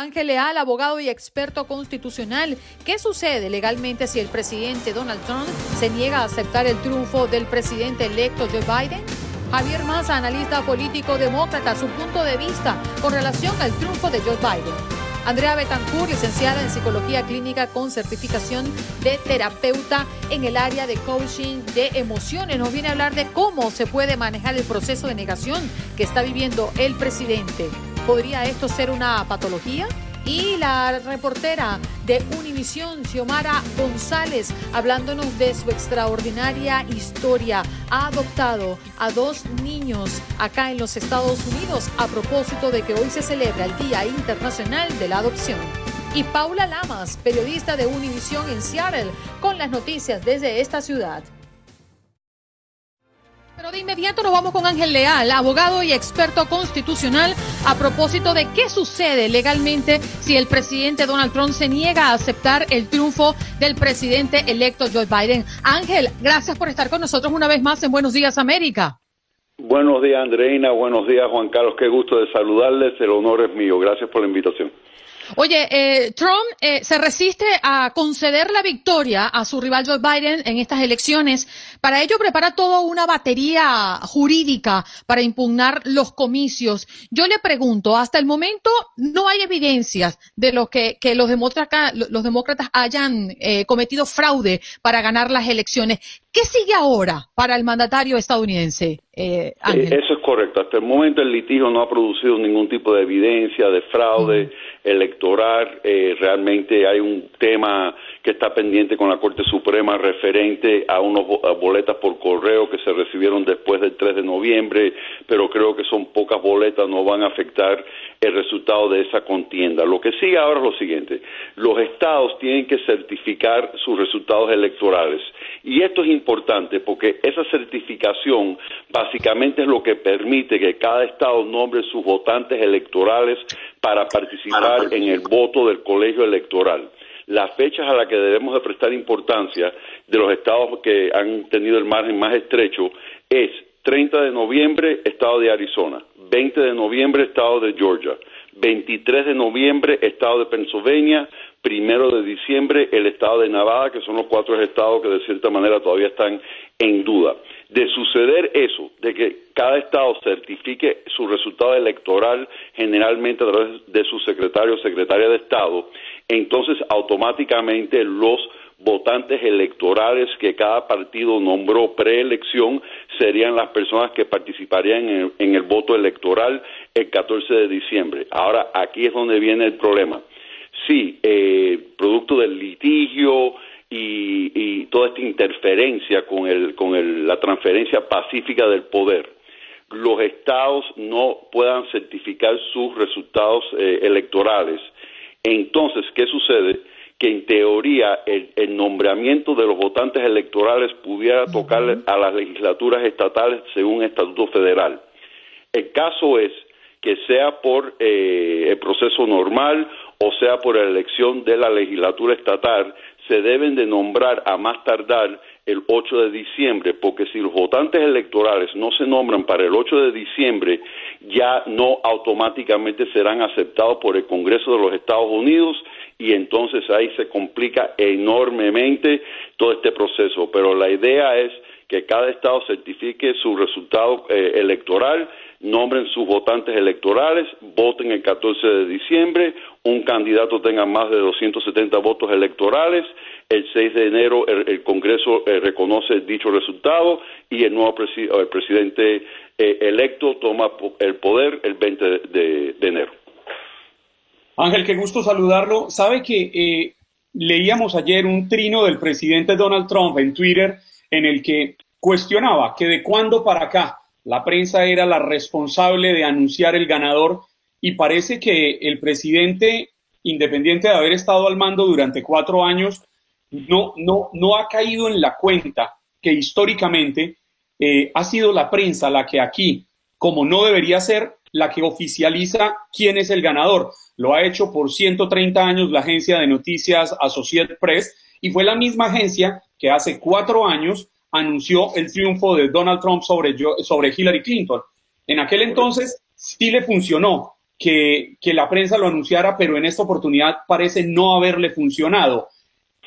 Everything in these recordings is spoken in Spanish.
Ángel Leal, abogado y experto constitucional. ¿Qué sucede legalmente si el presidente Donald Trump se niega a aceptar el triunfo del presidente electo Joe Biden? Javier Massa, analista político demócrata, su punto de vista con relación al triunfo de Joe Biden. Andrea Betancourt, licenciada en psicología clínica con certificación de terapeuta en el área de coaching de emociones, nos viene a hablar de cómo se puede manejar el proceso de negación que está viviendo el presidente. ¿Podría esto ser una patología? Y la reportera de Univisión, Xiomara González, hablándonos de su extraordinaria historia. Ha adoptado a dos niños acá en los Estados Unidos a propósito de que hoy se celebra el Día Internacional de la Adopción. Y Paula Lamas, periodista de Univisión en Seattle, con las noticias desde esta ciudad. Pero de inmediato nos vamos con Ángel Leal, abogado y experto constitucional, a propósito de qué sucede legalmente si el presidente Donald Trump se niega a aceptar el triunfo del presidente electo Joe Biden. Ángel, gracias por estar con nosotros una vez más en Buenos Días América. Buenos días, Andreina. Buenos días, Juan Carlos. Qué gusto de saludarles. El honor es mío. Gracias por la invitación. Oye, eh, Trump eh, se resiste a conceder la victoria a su rival Joe Biden en estas elecciones. Para ello prepara toda una batería jurídica para impugnar los comicios. Yo le pregunto, hasta el momento no hay evidencias de lo que, los, demócratas, los demócratas hayan eh, cometido fraude para ganar las elecciones. ¿Qué sigue ahora para el mandatario estadounidense? Eh, eso es correcto. Hasta el momento el litigio no ha producido ningún tipo de evidencia de fraude electoral. Eh, realmente hay un tema que está pendiente con la Corte Suprema referente a unas boletas por correo que se recibieron después del 3 de noviembre, pero creo que son pocas boletas, no van a afectar el resultado de esa contienda. Lo que sigue ahora es lo siguiente, los estados tienen que certificar sus resultados electorales. Y esto es importante porque esa certificación básicamente es lo que permite que cada estado nombre sus votantes electorales para participar. en el voto del colegio electoral las fechas a las que debemos de prestar importancia de los estados que han tenido el margen más estrecho es 30 de noviembre, estado de Arizona, 20 de noviembre, estado de Georgia, 23 de noviembre, estado de Pennsylvania, primero de diciembre, el estado de Nevada, que son los cuatro estados que de cierta manera todavía están en duda. De suceder eso, de que cada estado certifique su resultado electoral generalmente a través de su secretario o secretaria de estado, entonces automáticamente los votantes electorales que cada partido nombró preelección serían las personas que participarían en el, voto electoral el 14 de diciembre. Ahora, aquí es donde viene el problema. Sí, eh, producto del litigio y, toda esta interferencia con, la transferencia pacífica del poder, los estados no puedan certificar sus resultados eh, electorales entonces, ¿qué sucede? Que en teoría el, nombramiento de los votantes electorales pudiera tocar a las legislaturas estatales según estatuto federal. El caso es que sea por eh, el proceso normal o sea por la elección de la legislatura estatal, se deben de nombrar a más tardar el 8 de diciembre, porque si los votantes electorales no se nombran para el 8 de diciembre, ya no automáticamente serán aceptados por el Congreso de los Estados Unidos y entonces ahí se complica enormemente todo este proceso. Pero la idea es que cada estado certifique su resultado eh, electoral, nombren sus votantes electorales, voten el 14 de diciembre, un candidato tenga más de 270 votos electorales, el 6 de enero el, Congreso eh, reconoce dicho resultado y el nuevo presidente eh, electo toma el poder el 20 de, enero. Ángel, qué gusto saludarlo. Sabe que eh, leíamos ayer un trino del presidente Donald Trump en Twitter en el que cuestionaba que de cuándo para acá la prensa era la responsable de anunciar el ganador y parece que el presidente, independiente de haber estado al mando durante cuatro años, no, no, no ha caído en la cuenta que históricamente eh, ha sido la prensa la que aquí, como no debería ser, la que oficializa quién es el ganador. Lo ha hecho por 130 años la agencia de noticias Associated Press y fue la misma agencia que hace cuatro años anunció el triunfo de Donald Trump sobre, sobre Hillary Clinton. En aquel entonces sí le funcionó, que, que la prensa lo anunciara, pero en esta oportunidad parece no haberle funcionado.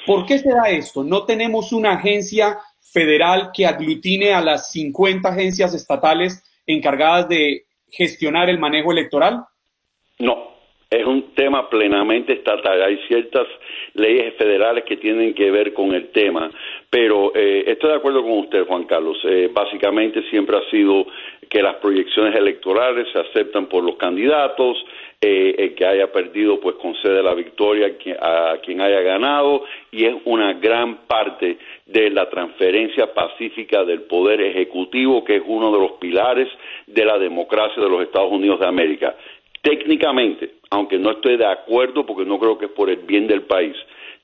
¿Por qué se da esto? ¿No tenemos una agencia federal que aglutine a las 50 agencias estatales encargadas de gestionar el manejo electoral? No, es un tema plenamente estatal. Hay ciertas leyes federales que tienen que ver con el tema, pero eh, estoy de acuerdo con usted, Juan Carlos. Eh, básicamente siempre ha sido que las proyecciones electorales se aceptan por los candidatos, eh, el que haya perdido pues concede la victoria a quien haya ganado y es una gran parte de la transferencia pacífica del poder ejecutivo que es uno de los pilares de la democracia de los Estados Unidos de América. Técnicamente, aunque no estoy de acuerdo porque no creo que es por el bien del país,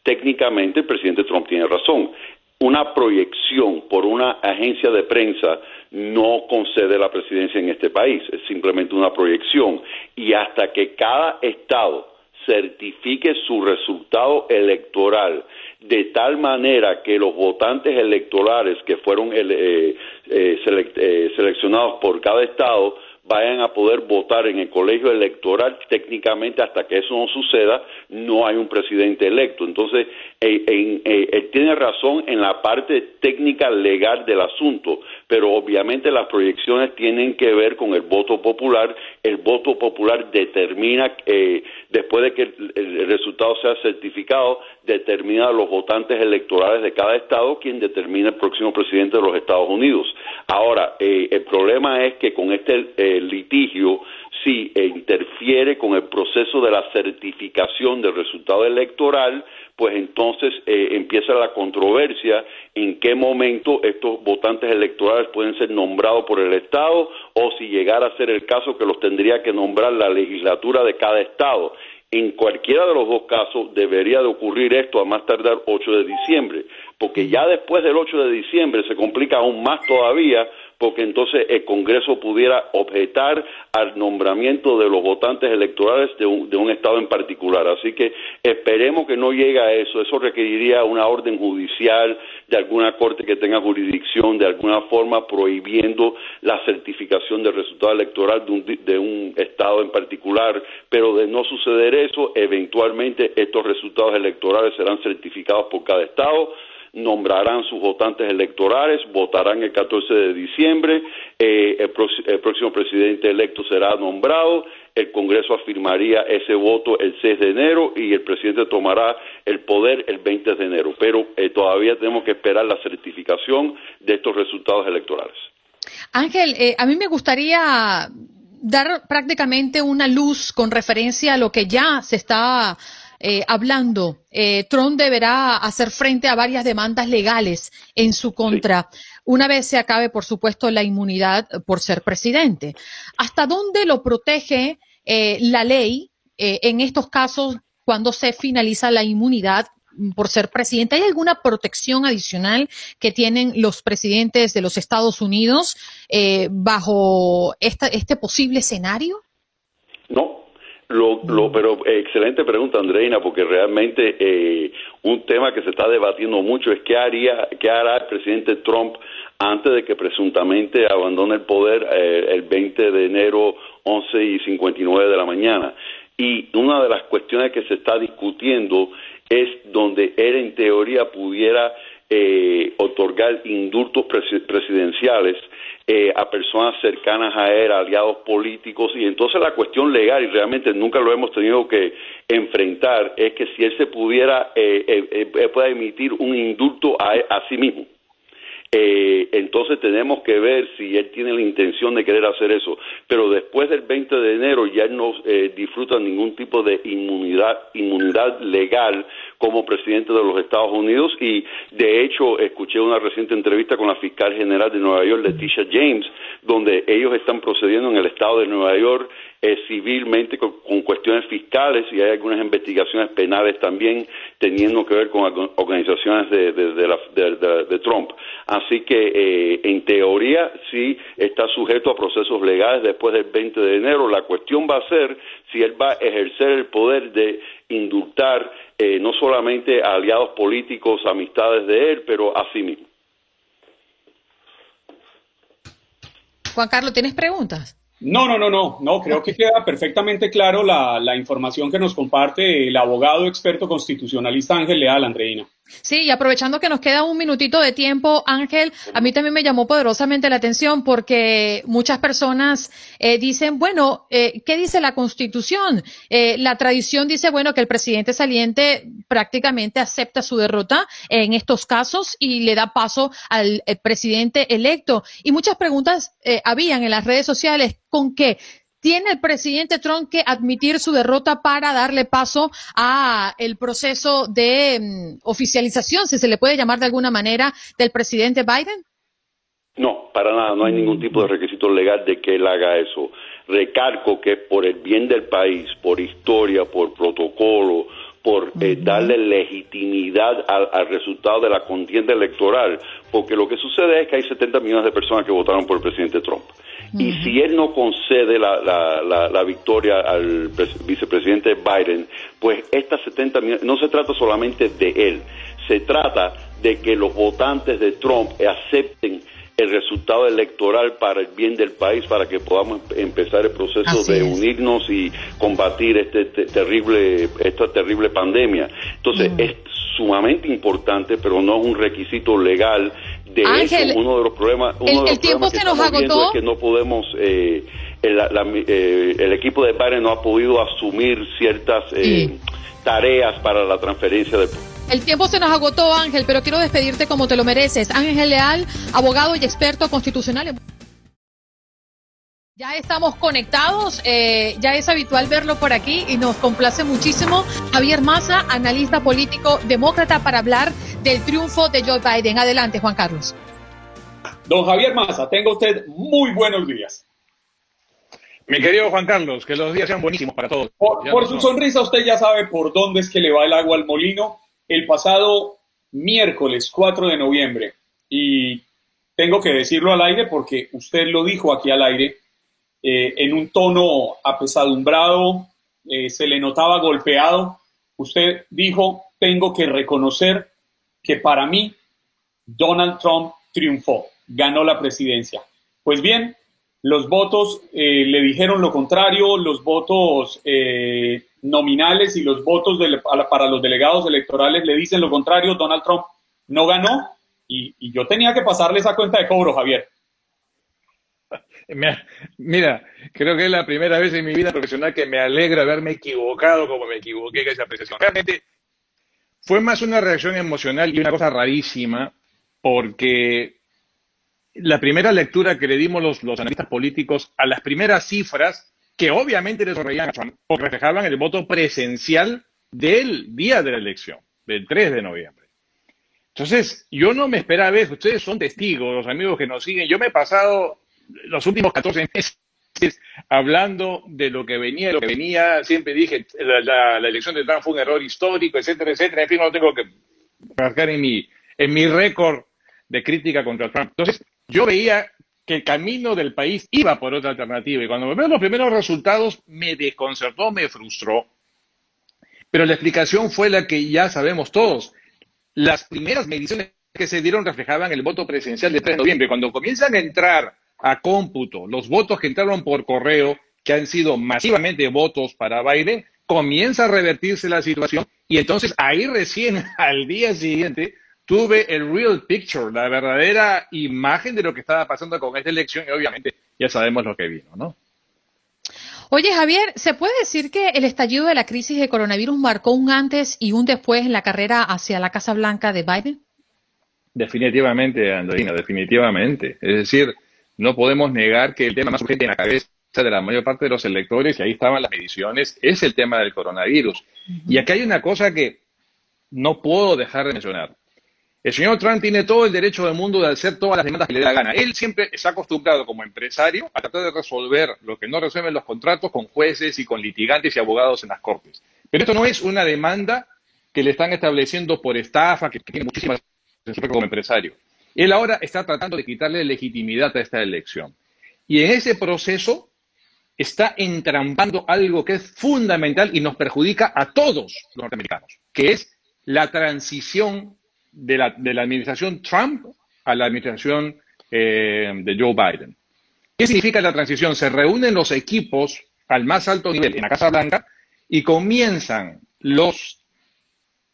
técnicamente el presidente Trump tiene razón. Una proyección por una agencia de prensa no concede la presidencia en este país, es simplemente una proyección. Y hasta que cada estado certifique su resultado electoral de tal manera que los votantes electorales que fueron eh, eh, eh, seleccionados por cada estado vayan a poder votar en el colegio electoral, técnicamente hasta que eso no suceda, no hay un presidente electo. Entonces, eh, eh, él tiene razón en la parte técnica legal del asunto, pero obviamente las proyecciones tienen que ver con el voto popular. El voto popular determina, eh, después de que el, resultado sea certificado, determina a los votantes electorales de cada estado quien determina el próximo presidente de los Estados Unidos. Ahora, el problema es que con este litigio si interfiere con el proceso de la certificación del resultado electoral, pues entonces eh, empieza la controversia en qué momento estos votantes electorales pueden ser nombrados por el Estado o si llegara a ser el caso que los tendría que nombrar la legislatura de cada Estado. En cualquiera de los dos casos debería de ocurrir esto a más tardar 8 de diciembre, porque ya después del 8 de diciembre se complica aún más todavía porque entonces el Congreso pudiera objetar al nombramiento de los votantes electorales de un, de un, Estado en particular. Así que esperemos que no llegue a eso. Eso requeriría una orden judicial de alguna corte que tenga jurisdicción, de alguna forma prohibiendo la certificación del resultado electoral de un, de un Estado en particular. Pero de no suceder eso, eventualmente estos resultados electorales serán certificados por cada Estado nombrarán sus votantes electorales, votarán el 14 de diciembre, eh, el, próximo presidente electo será nombrado, el Congreso afirmaría ese voto el 6 de enero y el presidente tomará el poder el 20 de enero. Pero eh, todavía tenemos que esperar la certificación de estos resultados electorales. Ángel, eh, a mí me gustaría dar prácticamente una luz con referencia a lo que ya se está eh, hablando, eh, Trump deberá hacer frente a varias demandas legales en su contra, una vez se acabe, por supuesto, la inmunidad por ser presidente. ¿Hasta dónde lo protege eh, la ley en estos casos cuando se finaliza la inmunidad por ser presidente. ¿Hay alguna protección adicional que tienen los presidentes de los Estados Unidos bajo este posible escenario? No, lo, lo, pero eh, excelente pregunta, Andreina, porque realmente eh, un tema que se está debatiendo mucho es qué haría, qué hará el presidente Trump antes de que presuntamente abandone el poder eh, el 20 de enero 11 y 59 de la mañana. Y una de las cuestiones que se está discutiendo es donde él en teoría pudiera eh, otorgar indultos presidenciales eh, a personas cercanas a él, aliados políticos, y entonces la cuestión legal, y realmente nunca lo hemos tenido que enfrentar, es que si él se pudiera, eh, eh pueda emitir un indulto a, a sí mismo. Eh, entonces tenemos que ver si él tiene la intención de querer hacer eso. Pero después del 20 de enero ya él no eh, disfruta ningún tipo de inmunidad, inmunidad legal como presidente de los Estados Unidos y de hecho escuché una reciente entrevista con la fiscal general de Nueva York, Leticia James, donde ellos están procediendo en el estado de Nueva York eh, civilmente con, cuestiones fiscales y hay algunas investigaciones penales también teniendo que ver con organizaciones de, de, Trump. Así que eh, en teoría sí está sujeto a procesos legales después del 20 de enero. La cuestión va a ser si él va a ejercer el poder de indultar eh, no solamente a aliados políticos, amistades de él, pero a sí mismo. Juan Carlos, ¿tienes preguntas? No, no, no, no, no, creo que queda perfectamente claro la, la información que nos comparte el abogado experto constitucionalista Ángel Leal, Andreina. Sí, y aprovechando que nos queda un minutito de tiempo, Ángel, a mí también me llamó poderosamente la atención porque muchas personas eh, dicen, bueno, eh, ¿qué dice la Constitución? Eh, la tradición dice, bueno, que el presidente saliente prácticamente acepta su derrota en estos casos y le da paso al presidente electo. Y muchas preguntas habían en las redes sociales con qué tiene el presidente Trump que admitir su derrota para darle paso a el proceso de mm, oficialización, si se le puede llamar de alguna manera, del presidente Biden? No, para nada, no hay ningún tipo de requisito legal de que él haga eso. Recargo que por el bien del país, por historia, por protocolo, por eh, darle legitimidad al, resultado de la contienda electoral, porque lo que sucede es que hay 70 millones de personas que votaron por el presidente Trump. Y si él no concede la, la, la, victoria al vicepresidente Biden, pues estas 70 millones, no se trata solamente de él, se trata de que los votantes de Trump acepten el resultado electoral para el bien del país, para que podamos empezar el proceso de unirnos y combatir este terrible, esta terrible pandemia. Entonces, es sumamente importante, pero no es un requisito legal. De Ángel, uno de los problemas, uno el, tiempo se nos agotó. Es que no podemos, eh, el, eh, el, equipo de Biden no ha podido asumir ciertas eh, tareas para la transferencia de el tiempo se nos agotó, Ángel, pero quiero despedirte como te lo mereces. Ángel Leal, abogado y experto constitucional. Ya estamos conectados, eh, ya es habitual verlo por aquí y nos complace muchísimo. Javier Massa, analista político demócrata, para hablar del triunfo de Joe Biden. Adelante, Juan Carlos. Don Javier Massa, tenga usted muy buenos días. Mi querido Juan Carlos, que los días sean buenísimos para todos. por su sonrisa usted ya sabe por dónde es que le va el agua al molino el pasado miércoles 4 de noviembre, y tengo que decirlo al aire porque usted lo dijo aquí al aire, eh, en un tono apesadumbrado, eh, se le notaba golpeado, usted dijo, tengo que reconocer que para mí Donald Trump triunfó, ganó la presidencia. Pues bien, los votos eh, le dijeron lo contrario, los votos eh, nominales y los votos para los delegados electorales le dicen lo contrario, Donald Trump no ganó y, yo tenía que pasarle esa cuenta de cobro, Javier. Mira, creo que es la primera vez en mi vida profesional que me alegra haberme equivocado como me equivoqué en esa apreciación. Realmente fue más una reacción emocional y una cosa rarísima porque la primera lectura que le dimos los analistas políticos a las primeras cifras, que obviamente Trump, porque reflejaban el voto presencial del día de la elección, del 3 de noviembre. Entonces, yo no me esperaba ver, ustedes son testigos, los amigos que nos siguen, yo me he pasado los últimos 14 meses hablando de lo que venía, lo que venía, siempre dije, la, elección de Trump fue un error histórico, etcétera, etcétera, en fin, no lo tengo que marcar en mi, en mi récord de crítica contra Trump. Entonces, yo veía que el camino del país iba por otra alternativa y cuando me veo los primeros resultados me desconcertó, me frustró. Pero la explicación fue la que ya sabemos todos. Las primeras mediciones que se dieron reflejaban el voto presidencial de 3 de noviembre. Cuando comienzan a entrar a cómputo los votos que entraron por correo, que han sido masivamente votos para Biden, comienza a revertirse la situación y entonces ahí recién al día siguiente tuve el real picture, la verdadera imagen de lo que estaba pasando con esta elección y obviamente ya sabemos lo que vino, ¿no? Oye, Javier, ¿se puede decir que el estallido de la crisis de coronavirus marcó un antes y un después en la carrera hacia la Casa Blanca de Biden? Definitivamente, Andorina, definitivamente. Es decir, no podemos negar que el tema más urgente en la cabeza de la mayor parte de los electores, y ahí estaban las mediciones, es el tema del coronavirus. Y aquí hay una cosa que no puedo dejar de mencionar. El señor Trump tiene todo el derecho del mundo de hacer todas las demandas que le dé la gana. Él siempre está acostumbrado como empresario a tratar de resolver lo que no resuelven los contratos con jueces y con litigantes y abogados en las cortes. Pero esto no es una demanda que le están estableciendo por estafa, que, tiene muchísimas como empresario. Él ahora está tratando de quitarle legitimidad a esta elección. Y en ese proceso está entrampando algo que es fundamental y nos perjudica a todos los norteamericanos, que es la transición de la, de la administración Trump a la administración eh, de Joe Biden. ¿Qué significa la transición? Se reúnen los equipos al más alto nivel en la Casa Blanca y comienzan los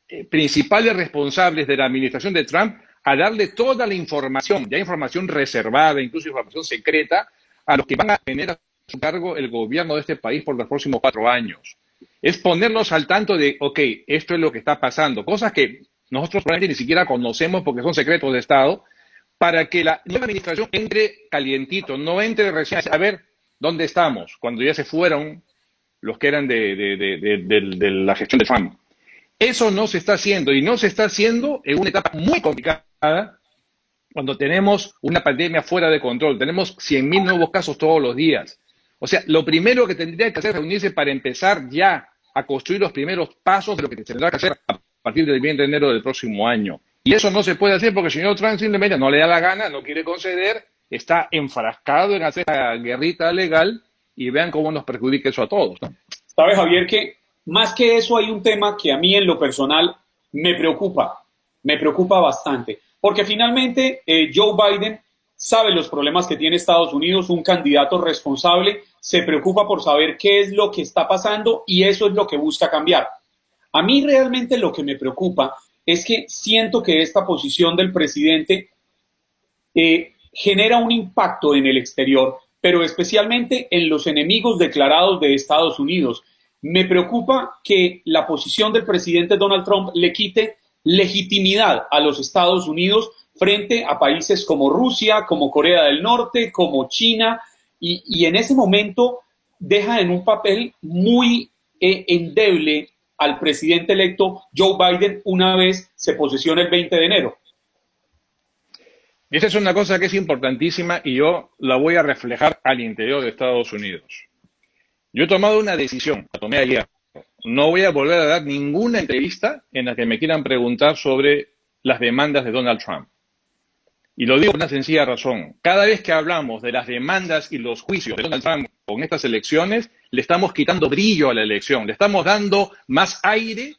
eh, principales responsables de la administración de Trump a darle toda la información, ya información reservada, incluso información secreta, a los que van a tener a su cargo el gobierno de este país por los próximos cuatro años. Es ponerlos al tanto de, ok, esto es lo que está pasando, cosas que nosotros probablemente ni siquiera conocemos porque son secretos de Estado, para que la nueva administración entre calientito, no entre recién a ver dónde estamos, cuando ya se fueron los que eran de, la gestión de Trump. Eso no se está haciendo y no se está haciendo en una etapa muy complicada cuando tenemos una pandemia fuera de control, tenemos 100.000 nuevos casos todos los días. O sea, lo primero que tendría que hacer es reunirse para empezar ya a construir los primeros pasos de lo que tendrá que hacer partir del 20 de enero del próximo año. Y eso no se puede hacer porque el señor Trump simplemente no le da la gana, no quiere conceder, está enfrascado en hacer la guerrita legal y vean cómo nos perjudica eso a todos. ¿no? Sabe, Javier, que más que eso hay un tema que a mí en lo personal me preocupa, me preocupa bastante, porque finalmente eh, Joe Biden sabe los problemas que tiene Estados Unidos, un candidato responsable se preocupa por saber qué es lo que está pasando y eso es lo que busca cambiar. A mí realmente lo que me preocupa es que siento que esta posición del presidente eh, genera un impacto en el exterior, pero especialmente en los enemigos declarados de Estados Unidos. Me preocupa que la posición del presidente Donald Trump le quite legitimidad a los Estados Unidos frente a países como Rusia, como Corea del Norte, como China, y, en ese momento deja en un papel muy eh, endeble al presidente electo Joe Biden una vez se posesione el 20 de enero. Esa es una cosa que es importantísima y yo la voy a reflejar al interior de Estados Unidos. Yo he tomado una decisión, la tomé ayer. No voy a volver a dar ninguna entrevista en la que me quieran preguntar sobre las demandas de Donald Trump. Y lo digo por una sencilla razón. Cada vez que hablamos de las demandas y los juicios de Donald Trump con estas elecciones, le estamos quitando brillo a la elección, le estamos dando más aire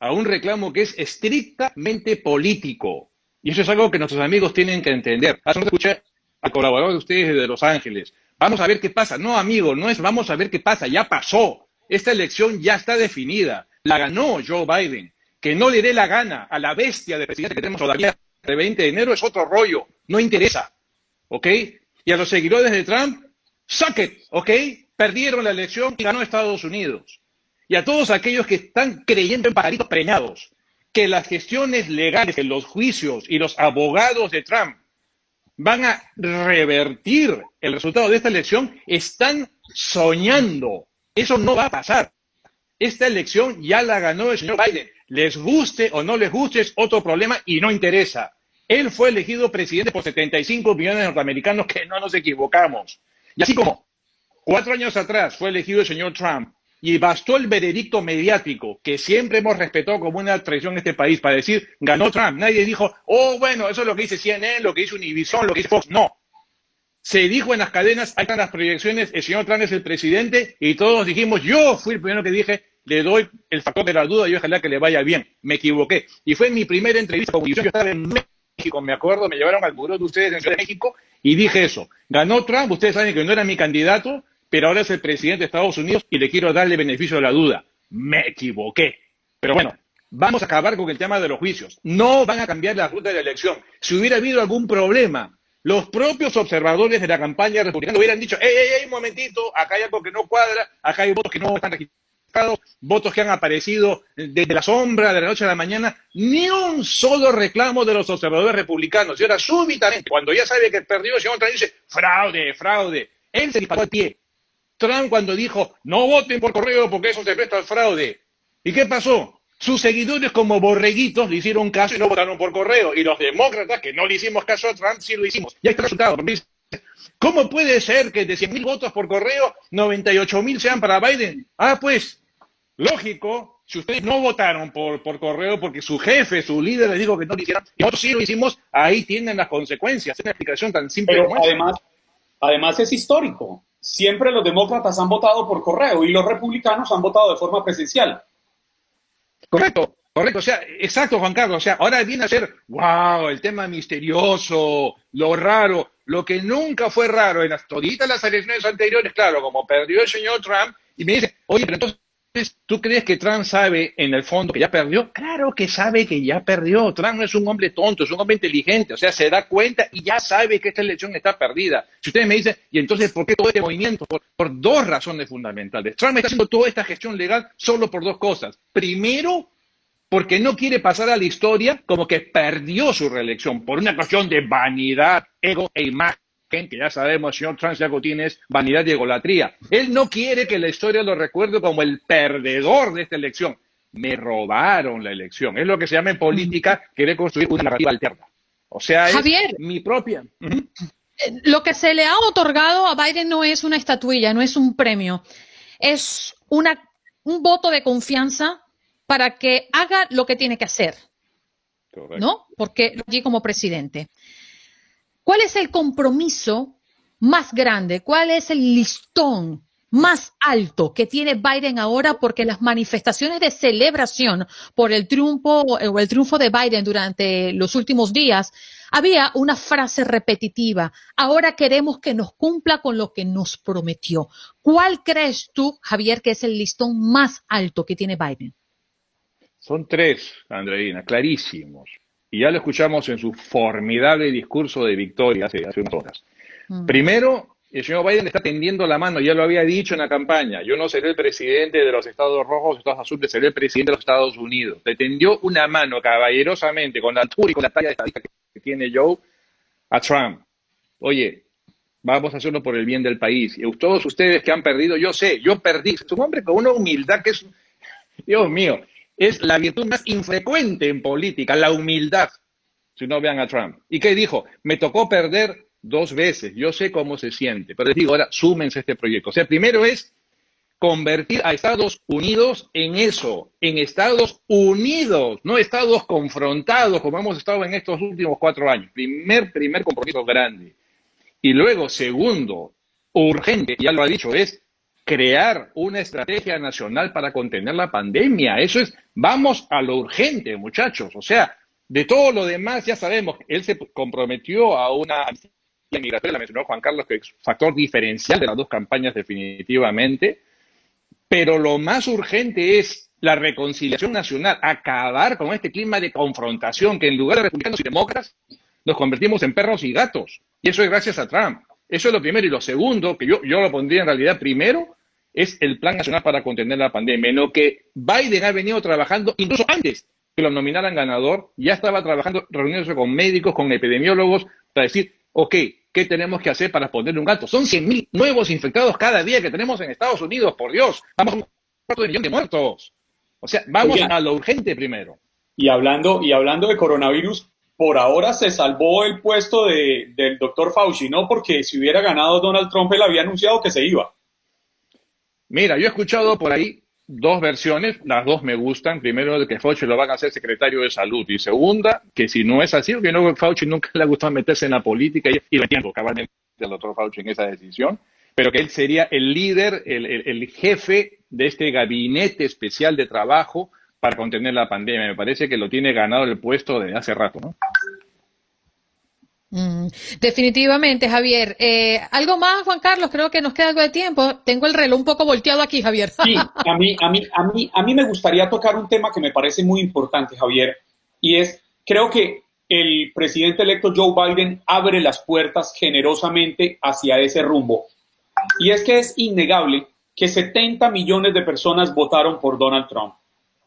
a un reclamo que es estrictamente político. Y eso es algo que nuestros amigos tienen que entender. Hace un escuché al colaborador de ustedes de Los Ángeles. Vamos a ver qué pasa. No, amigo, no es vamos a ver qué pasa, ya pasó. Esta elección ya está definida. La ganó Joe Biden. Que no le dé la gana a la bestia de presidente que tenemos todavía el 20 de enero es otro rollo. No interesa. ¿Ok? Y a los seguidores de Trump, suck it. ¿Ok? Perdieron la elección y ganó Estados Unidos. Y a todos aquellos que están creyendo en pajaritos preñados, que las gestiones legales, que los juicios y los abogados de Trump van a revertir el resultado de esta elección, están soñando. Eso no va a pasar. Esta elección ya la ganó el señor Biden. Les guste o no les guste es otro problema y no interesa. Él fue elegido presidente por 75 millones de norteamericanos, que no nos equivocamos. Y así como cuatro años atrás fue elegido el señor Trump y bastó el veredicto mediático que siempre hemos respetado como una traición en este país para decir ganó Trump. Nadie dijo, oh, bueno, eso es lo que dice CNN, lo que dice Univision, lo que dice Fox. No. Se dijo en las cadenas, hay las proyecciones, el señor Trump es el presidente y todos dijimos, yo fui el primero que dije, le doy el factor de la duda y ojalá que le vaya bien. Me equivoqué. Y fue en mi primera entrevista con Univision, yo estaba en México, me acuerdo, me llevaron al buró de ustedes en Ciudad de México y dije eso. Ganó Trump, ustedes saben que no era mi candidato, pero ahora es el presidente de Estados Unidos y le quiero darle beneficio de la duda. Me equivoqué. Pero bueno, vamos a acabar con el tema de los juicios. No van a cambiar la ruta de la elección. Si hubiera habido algún problema, los propios observadores de la campaña republicana hubieran dicho, ¡Ey, ey, ey, un momentito! Acá hay algo que no cuadra, acá hay votos que no están registrados, votos que han aparecido desde la sombra de la noche a la mañana. Ni un solo reclamo de los observadores republicanos. Y ahora, súbitamente, cuando ya sabe que perdió, el señor Trump dice, ¡fraude, fraude! Él se disparó al pie. Trump cuando dijo, no voten por correo porque eso se presta al fraude. ¿Y qué pasó? Sus seguidores como borreguitos le hicieron caso y no votaron por correo. Y los demócratas, que no le hicimos caso a Trump, sí lo hicimos. Y ahí está el resultado. ¿Cómo puede ser que de 100.000 votos por correo, 98.000 sean para Biden? Ah, pues, lógico, si ustedes no votaron por, por correo porque su jefe, su líder les dijo que no lo hicieran, y nosotros sí lo hicimos, ahí tienen las consecuencias. Es una explicación tan simple Pero además, además es histórico siempre los demócratas han votado por correo y los republicanos han votado de forma presencial. Correcto, correcto. O sea, exacto, Juan Carlos. O sea, ahora viene a ser, wow, el tema misterioso, lo raro. lo que nunca fue raro en las, toditas las elecciones anteriores, claro, como perdió el señor Trump, y me dice, oye, pero entonces ¿Tú crees que Trump sabe en el fondo que ya perdió? Claro que sabe que ya perdió. Trump no es un hombre tonto, es un hombre inteligente. O sea, se da cuenta y ya sabe que esta elección está perdida. Si ustedes me dicen, ¿y entonces por qué todo este movimiento? Por, dos razones fundamentales. Trump está haciendo toda esta gestión legal solo por dos cosas. Primero, porque no quiere pasar a la historia como que perdió su reelección por una cuestión de vanidad, ego e imagen que ya sabemos, el señor Trump ya tiene es vanidad y egolatría. Él no quiere que la historia lo recuerde como el perdedor de esta elección. Me robaron la elección. Es lo que se llama en política querer construir una narrativa alterna. O sea, es mi propia. Eh, lo que se le ha otorgado a Biden no es una estatuilla, no es un premio. Es una, un voto de confianza para que haga lo que tiene que hacer. ¿No? Porque allí como presidente. ¿Cuál es el compromiso más grande? ¿Cuál es el listón más alto que tiene Biden ahora? Porque las manifestaciones de celebración por el triunfo o el triunfo de Biden durante los últimos días había una frase repetitiva. Ahora queremos que nos cumpla con lo que nos prometió. ¿Cuál crees tú, Javier, que es el listón más alto que tiene Biden? Son tres, Andreina, clarísimos y ya lo escuchamos en su formidable discurso de victoria hace, unas horas. Mm. Primero, el señor Biden está tendiendo la mano, ya lo había dicho en la campaña, yo no seré el presidente de los Estados Rojos, Estados Azules, seré el presidente de los Estados Unidos. Le tendió una mano caballerosamente, con la altura y con la talla de que tiene Joe, a Trump. Oye, vamos a hacerlo por el bien del país. Y todos ustedes que han perdido, yo sé, yo perdí. Es un hombre con una humildad que es, Dios mío, es la virtud más infrecuente en política, la humildad, si no vean a Trump. ¿Y qué dijo? Me tocó perder dos veces, yo sé cómo se siente, pero les digo, ahora súmense a este proyecto. O sea, primero es convertir a Estados Unidos en eso, en Estados Unidos, no Estados confrontados como hemos estado en estos últimos cuatro años. Primer, primer compromiso grande. Y luego, segundo, urgente, ya lo ha dicho, es crear una estrategia nacional para contener la pandemia. Eso es, vamos a lo urgente, muchachos. O sea, de todo lo demás ya sabemos, él se comprometió a una migratoria, la mencionó Juan Carlos, que es factor diferencial de las dos campañas definitivamente, pero lo más urgente es la reconciliación nacional, acabar con este clima de confrontación que en lugar de republicanos y demócratas nos convertimos en perros y gatos. Y eso es gracias a Trump. Eso es lo primero. Y lo segundo, que yo, yo lo pondría en realidad primero, es el Plan Nacional para contener la pandemia, en lo que Biden ha venido trabajando incluso antes que lo nominaran ganador, ya estaba trabajando, reuniéndose con médicos, con epidemiólogos, para decir, ok, ¿qué tenemos que hacer para ponerle un gato? Son 100.000 nuevos infectados cada día que tenemos en Estados Unidos, por Dios, vamos a un cuarto de millón de muertos. O sea, vamos a lo urgente primero. Y hablando, y hablando de coronavirus, por ahora se salvó el puesto de, del doctor Fauci, ¿no? Porque si hubiera ganado Donald Trump, él había anunciado que se iba. Mira, yo he escuchado por ahí dos versiones, las dos me gustan. Primero, que Fauci lo van a hacer secretario de salud. Y segunda, que si no es así, porque no, Fauci nunca le ha gustado meterse en la política, y, y lo entiendo cabalmente al doctor Fauci en esa decisión, pero que él sería el líder, el, el jefe de este gabinete especial de trabajo para contener la pandemia. Me parece que lo tiene ganado el puesto desde hace rato, ¿no? Mm, definitivamente, Javier. Eh, ¿Algo más, Juan Carlos? Creo que nos queda algo de tiempo. Tengo el reloj un poco volteado aquí, Javier. Sí, a mí, a mí, a mí, a mí me gustaría tocar un tema que me parece muy importante, Javier, y es, creo que el presidente electo Joe Biden abre las puertas generosamente hacia ese rumbo. Y es que es innegable que 70 millones de personas votaron por Donald Trump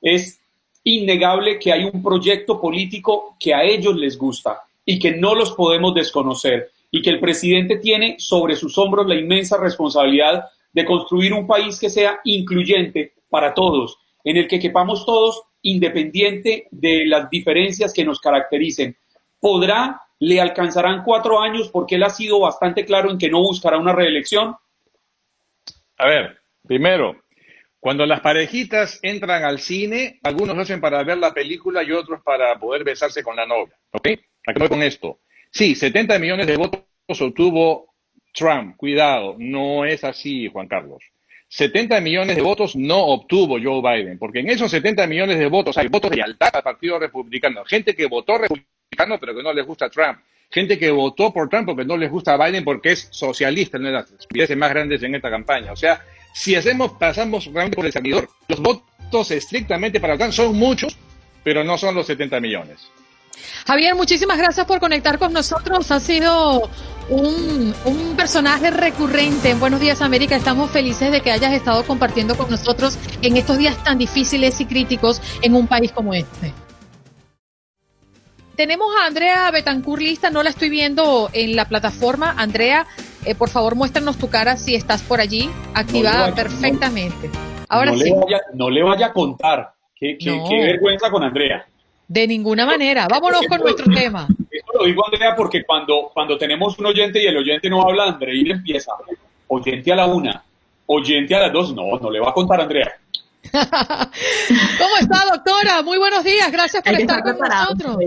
es innegable que hay un proyecto político que a ellos les gusta y que no los podemos desconocer y que el presidente tiene sobre sus hombros la inmensa responsabilidad de construir un país que sea incluyente para todos, en el que quepamos todos independiente de las diferencias que nos caractericen. ¿Podrá, le alcanzarán cuatro años porque él ha sido bastante claro en que no buscará una reelección? A ver, primero, cuando las parejitas entran al cine, algunos lo hacen para ver la película y otros para poder besarse con la novia. ¿Ok? Acabo con esto. Sí, 70 millones de votos obtuvo Trump. Cuidado, no es así, Juan Carlos. 70 millones de votos no obtuvo Joe Biden, porque en esos 70 millones de votos hay votos de lealtad al Partido Republicano, gente que votó republicano pero que no les gusta Trump. gente que votó por Trump porque no les gusta Biden porque es socialista, una de las más grandes en esta campaña. O sea, si hacemos, pasamos realmente por el servidor, los votos estrictamente para Trump son muchos, pero no son los 70 millones. Javier, muchísimas gracias por conectar con nosotros. Ha sido un, un, personaje recurrente en Buenos Días América. Estamos felices de que hayas estado compartiendo con nosotros en estos días tan difíciles y críticos en un país como este. Tenemos a Andrea Betancur lista, no la estoy viendo en la plataforma. Andrea, eh, por favor, muéstranos tu cara si estás por allí, activada perfectamente. Ahora no sí. Le vaya, no le vaya a contar. Qué, qué, No. qué vergüenza con Andrea. De ninguna manera. Vámonos con nuestro tema. Esto lo digo, Andrea, porque cuando, cuando tenemos un oyente y el oyente no habla, Andreina empieza. Oyente a la una, oyente a las dos. No, no le va a contar, Andrea. ¿Cómo está, doctora? Muy buenos días. Gracias por estar estar con nosotros.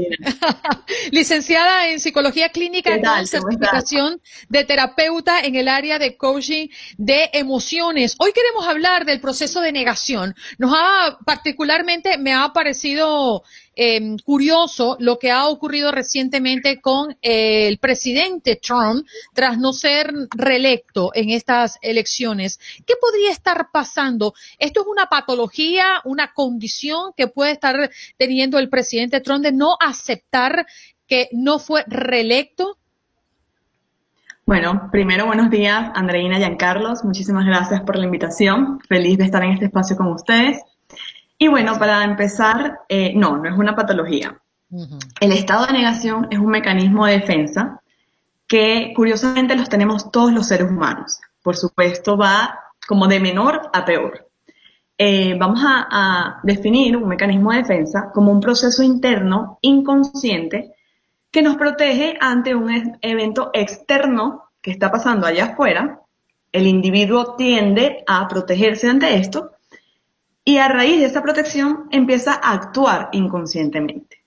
Licenciada en Psicología Clínica con ¿Cómo certificación de terapeuta en el área de coaching de emociones. Hoy queremos hablar del proceso de negación. Nos ha, particularmente, me ha parecido eh, curioso lo que ha ocurrido recientemente con eh, el presidente Trump tras no ser reelecto en estas elecciones. ¿Qué podría estar pasando? ¿Esto es una patología, una condición que puede estar teniendo el presidente Trump de no aceptar que no fue reelecto? Bueno, primero buenos días, Andreina y Giancarlos. Muchísimas gracias por la invitación. Feliz de estar en este espacio con ustedes. Y bueno, para empezar, eh, no, no es una patología. El estado de negación es un mecanismo de defensa que curiosamente los tenemos todos los seres humanos. Por supuesto, va como de menor a peor. Eh, vamos a, a definir un mecanismo de defensa como un proceso interno inconsciente que nos protege ante un evento externo que está pasando allá afuera. El individuo tiende a protegerse ante esto y a raíz de esa protección empieza a actuar inconscientemente.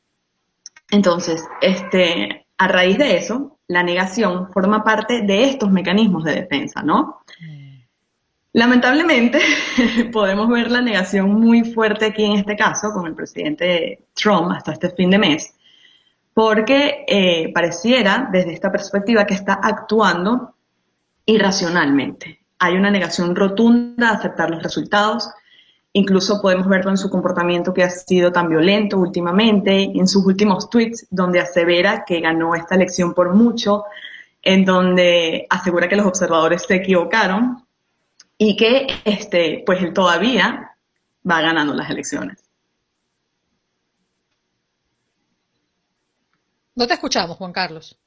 Entonces, este, a raíz de eso, la negación forma parte de estos mecanismos de defensa, ¿no? Lamentablemente, podemos ver la negación muy fuerte aquí en este caso con el presidente Trump hasta este fin de mes, porque eh, pareciera desde esta perspectiva que está actuando irracionalmente. Hay una negación rotunda a aceptar los resultados, incluso podemos verlo en su comportamiento que ha sido tan violento últimamente, en sus últimos tweets donde asevera que ganó esta elección por mucho, en donde asegura que los observadores se equivocaron y que este, pues él todavía va ganando las elecciones. No te escuchamos, Juan Carlos.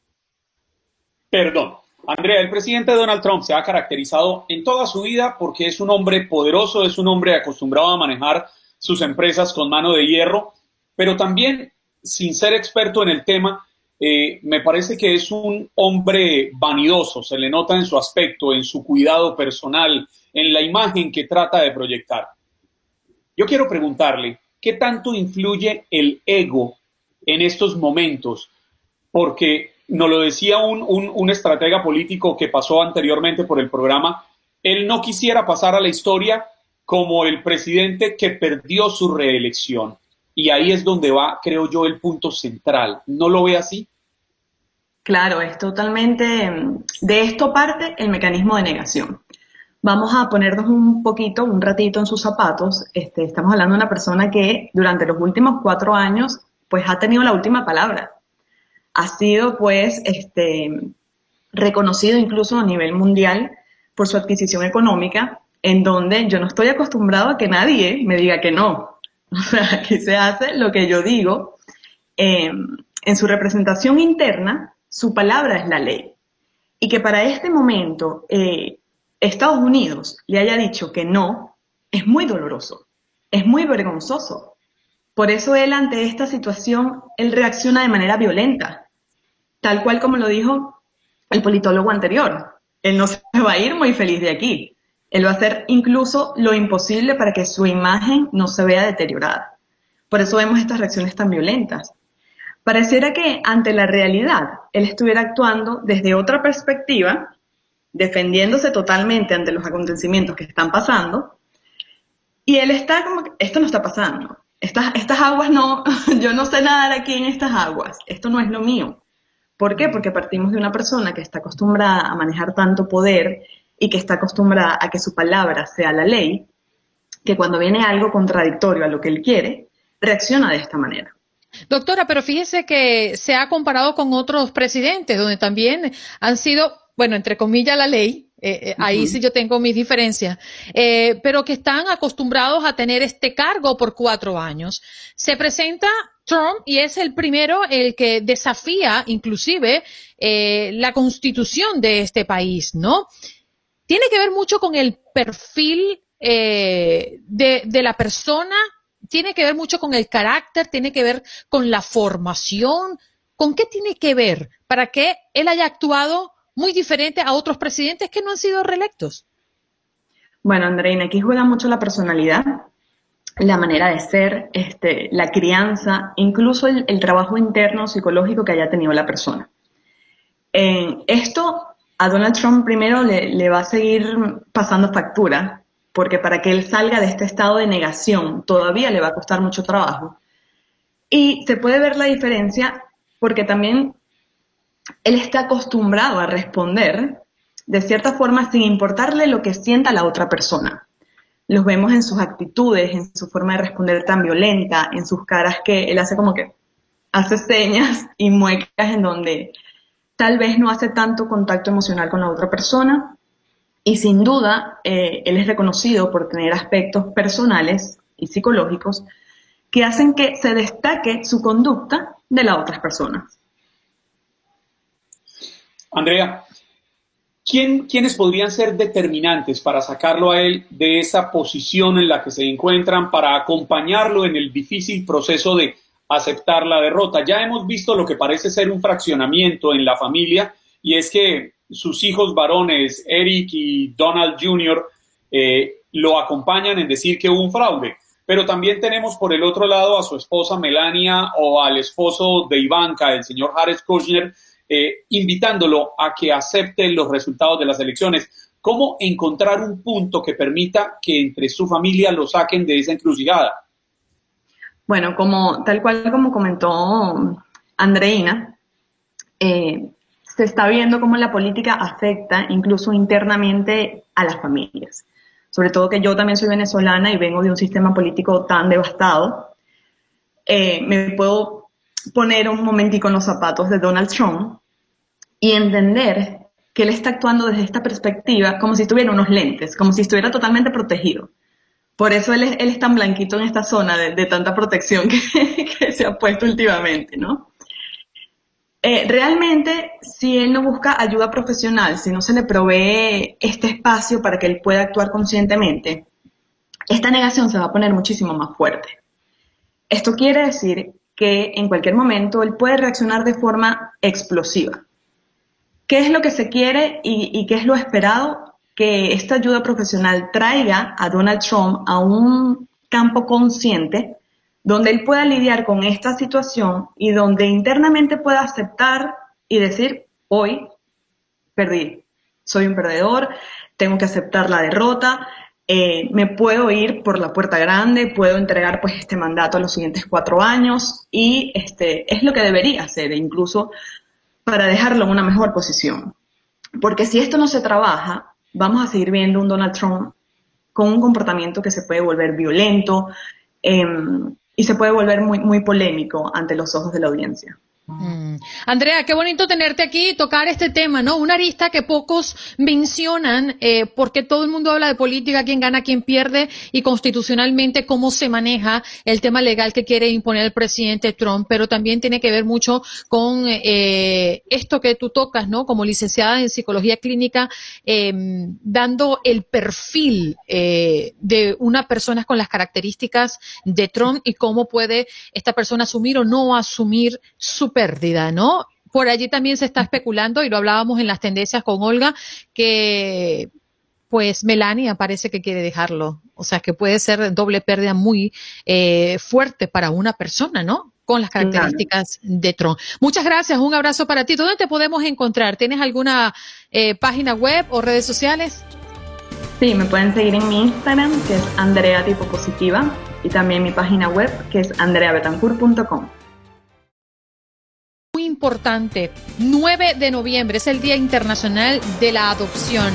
Perdón. Andrea, el presidente Donald Trump se ha caracterizado en toda su vida porque es un hombre poderoso, es un hombre acostumbrado a manejar sus empresas con mano de hierro, pero también, sin ser experto en el tema, eh, me parece que es un hombre vanidoso, se le nota en su aspecto, en su cuidado personal, en la imagen que trata de proyectar. Yo quiero preguntarle, ¿qué tanto influye el ego en estos momentos? Porque nos lo decía un, un, estratega político que pasó anteriormente por el programa, él no quisiera pasar a la historia como el presidente que perdió su reelección. Y ahí es donde va, creo yo, el punto central. ¿No lo ve así? Claro, es totalmente, de esto parte el mecanismo de negación. Vamos a ponernos un poquito, un ratito en sus zapatos. Este, estamos hablando de una persona que durante los últimos cuatro años, pues ha tenido la última palabra ha sido pues este, reconocido incluso a nivel mundial por su adquisición económica, en donde yo no estoy acostumbrado a que nadie me diga que no. O sea, aquí se hace lo que yo digo. Eh, en su representación interna, su palabra es la ley. Y que para este momento eh, Estados Unidos le haya dicho que no, es muy doloroso, es muy vergonzoso. Por eso él ante esta situación, reacciona de manera violenta, tal cual como lo dijo el politólogo anterior. Él no se va a ir muy feliz de aquí. Él va a hacer incluso lo imposible para que su imagen no se vea deteriorada. Por eso vemos estas reacciones tan violentas. Pareciera que ante la realidad él estuviera actuando desde otra perspectiva, defendiéndose totalmente ante los acontecimientos que están pasando, y él está como, esto no está pasando, estas, estas aguas no, yo no sé nadar aquí en estas aguas, esto no es lo mío. ¿Por qué? Porque partimos de una persona que está acostumbrada a manejar tanto poder y que está acostumbrada a que su palabra sea la ley, que cuando viene algo contradictorio a lo que él quiere, reacciona de esta manera. Doctora, pero fíjese que se ha comparado con otros presidentes donde también han sido, bueno, entre comillas, la ley, eh, eh, ahí sí yo tengo mis diferencias, eh, pero que están acostumbrados a tener este cargo por cuatro años. Se presenta Trump y es el primero el que desafía inclusive la constitución de este país, ¿no? Tiene que ver mucho con el perfil de, de la persona tiene que ver mucho con el carácter, tiene que ver con la formación. ¿Con qué tiene que ver para que él haya actuado muy diferente a otros presidentes que no han sido reelectos? Bueno, Andreina, aquí juega mucho la personalidad, la manera de ser, este, la crianza, incluso el, trabajo interno psicológico que haya tenido la persona. esto a Donald Trump primero le, le va a seguir pasando factura porque para que él salga de este estado de negación todavía le va a costar mucho trabajo. Y se puede ver la diferencia porque también él está acostumbrado a responder de cierta forma sin importarle lo que sienta la otra persona. Los vemos en sus actitudes, en su forma de responder tan violenta, en sus caras que él hace como que hace señas y muecas en donde tal vez no hace tanto contacto emocional con la otra persona, y sin duda, eh, él es reconocido por tener aspectos personales y psicológicos que hacen que se destaque su conducta de las otras personas. Andrea, ¿quién, ¿quiénes podrían ser determinantes para sacarlo a él de esa posición en la que se encuentran, para acompañarlo en el difícil proceso de aceptar la derrota? Ya hemos visto lo que parece ser un fraccionamiento en la familia y es que sus hijos varones, Eric y Donald Jr., eh, lo acompañan en decir que hubo un fraude. Pero también tenemos por el otro lado a su esposa Melania o al esposo de Ivanka, el señor Harris Kushner, eh, invitándolo a que acepte los resultados de las elecciones. ¿Cómo encontrar un punto que permita que entre su familia lo saquen de esa encrucijada? Bueno, como tal cual como comentó Andreina, eh, se está viendo cómo la política afecta incluso internamente a las familias. Sobre todo que yo también soy venezolana y vengo de un sistema político tan devastado. Eh, me puedo poner un momentico en los zapatos de Donald Trump y entender que él está actuando desde esta perspectiva como si tuviera unos lentes, como si estuviera totalmente protegido. Por eso él es, él es tan blanquito en esta zona de, tanta protección que, se ha puesto últimamente, ¿no? Eh, realmente, si él no busca ayuda profesional, si no se le provee este espacio para que él pueda actuar conscientemente, esta negación se va a poner muchísimo más fuerte. Esto quiere decir que en cualquier momento él puede reaccionar de forma explosiva. ¿Qué es lo que se quiere y, y qué es lo esperado? Que esta ayuda profesional traiga a Donald Trump a un campo consciente donde él pueda lidiar con esta situación y donde internamente pueda aceptar y decir, hoy perdí, soy un perdedor, tengo que aceptar la derrota, eh, me puedo ir por la puerta grande, puedo entregar pues este mandato a los siguientes cuatro años y este es lo que debería hacer, incluso para dejarlo en una mejor posición. Porque si esto no se trabaja, vamos a seguir viendo un Donald Trump con un comportamiento que se puede volver violento, em, y se puede volver muy, muy polémico ante los ojos de la audiencia. Mm. Andrea, qué bonito tenerte aquí y tocar este tema, ¿no? Una arista que pocos mencionan, eh, porque todo el mundo habla de política, quién gana, quién pierde, y constitucionalmente cómo se maneja el tema legal que quiere imponer el presidente Trump, pero también tiene que ver mucho con eh, esto que tú tocas, ¿no? Como licenciada en psicología clínica, em, dando el perfil eh, de una persona con las características de Trump y cómo puede esta persona asumir o no asumir su pérdida, ¿no? Por allí también se está especulando, y lo hablábamos en las tendencias con Olga, que pues Melania parece que quiere dejarlo. O sea, que puede ser doble pérdida muy eh, fuerte para una persona, ¿no? Con las características de Tron. Muchas gracias, un abrazo para ti. ¿Dónde te podemos encontrar? ¿Tienes alguna eh, página web o redes sociales? Sí, me pueden seguir en mi Instagram, que es Andrea Tipo Positiva, y también mi página web, que es andreabetancourt.com importante. 9 de noviembre es el Día Internacional de la Adopción.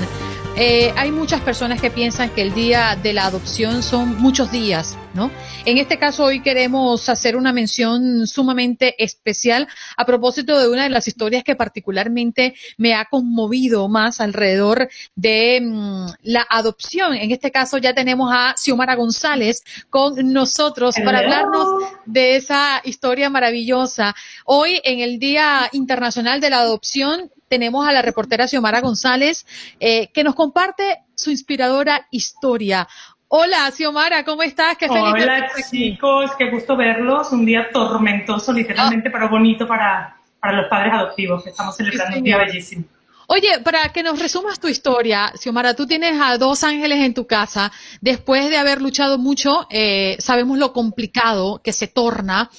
Eh, hay muchas personas que piensan que el día de la adopción son muchos días, ¿no? En este caso hoy queremos hacer una mención sumamente especial a propósito de una de las historias que particularmente me ha conmovido más alrededor de mm, la adopción. En este caso ya tenemos a Xiomara González con nosotros para hablarnos de esa historia maravillosa. Hoy en el Día Internacional de la Adopción tenemos a la reportera Xiomara González, eh, que nos comparte su inspiradora historia. Hola, Xiomara, ¿cómo estás? Qué feliz Hola, chicos, qué gusto verlos. Un día tormentoso, literalmente, pero bonito para, para los padres adoptivos. Estamos celebrando un día bellísimo. Oye, para que nos resumas tu historia, Xiomara, tú tienes a dos ángeles en tu casa. Después de haber luchado mucho, eh, sabemos lo complicado que se torna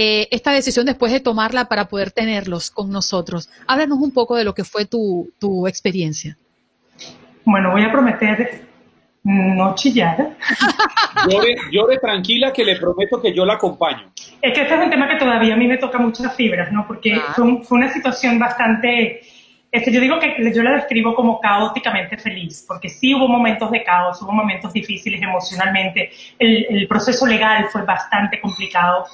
eh, esta decisión después de tomarla para poder tenerlos con nosotros. Háblanos un poco de lo que fue tu, tu experiencia. Bueno, voy a prometer no chillar. llore, tranquila que le prometo que yo la acompaño. Es que este es un tema que todavía a mí me toca muchas fibras, ¿no? Porque fue, una situación bastante... Es que yo digo que yo la describo como caóticamente feliz, porque sí hubo momentos de caos, hubo momentos difíciles emocionalmente, el, el proceso legal fue bastante complicado,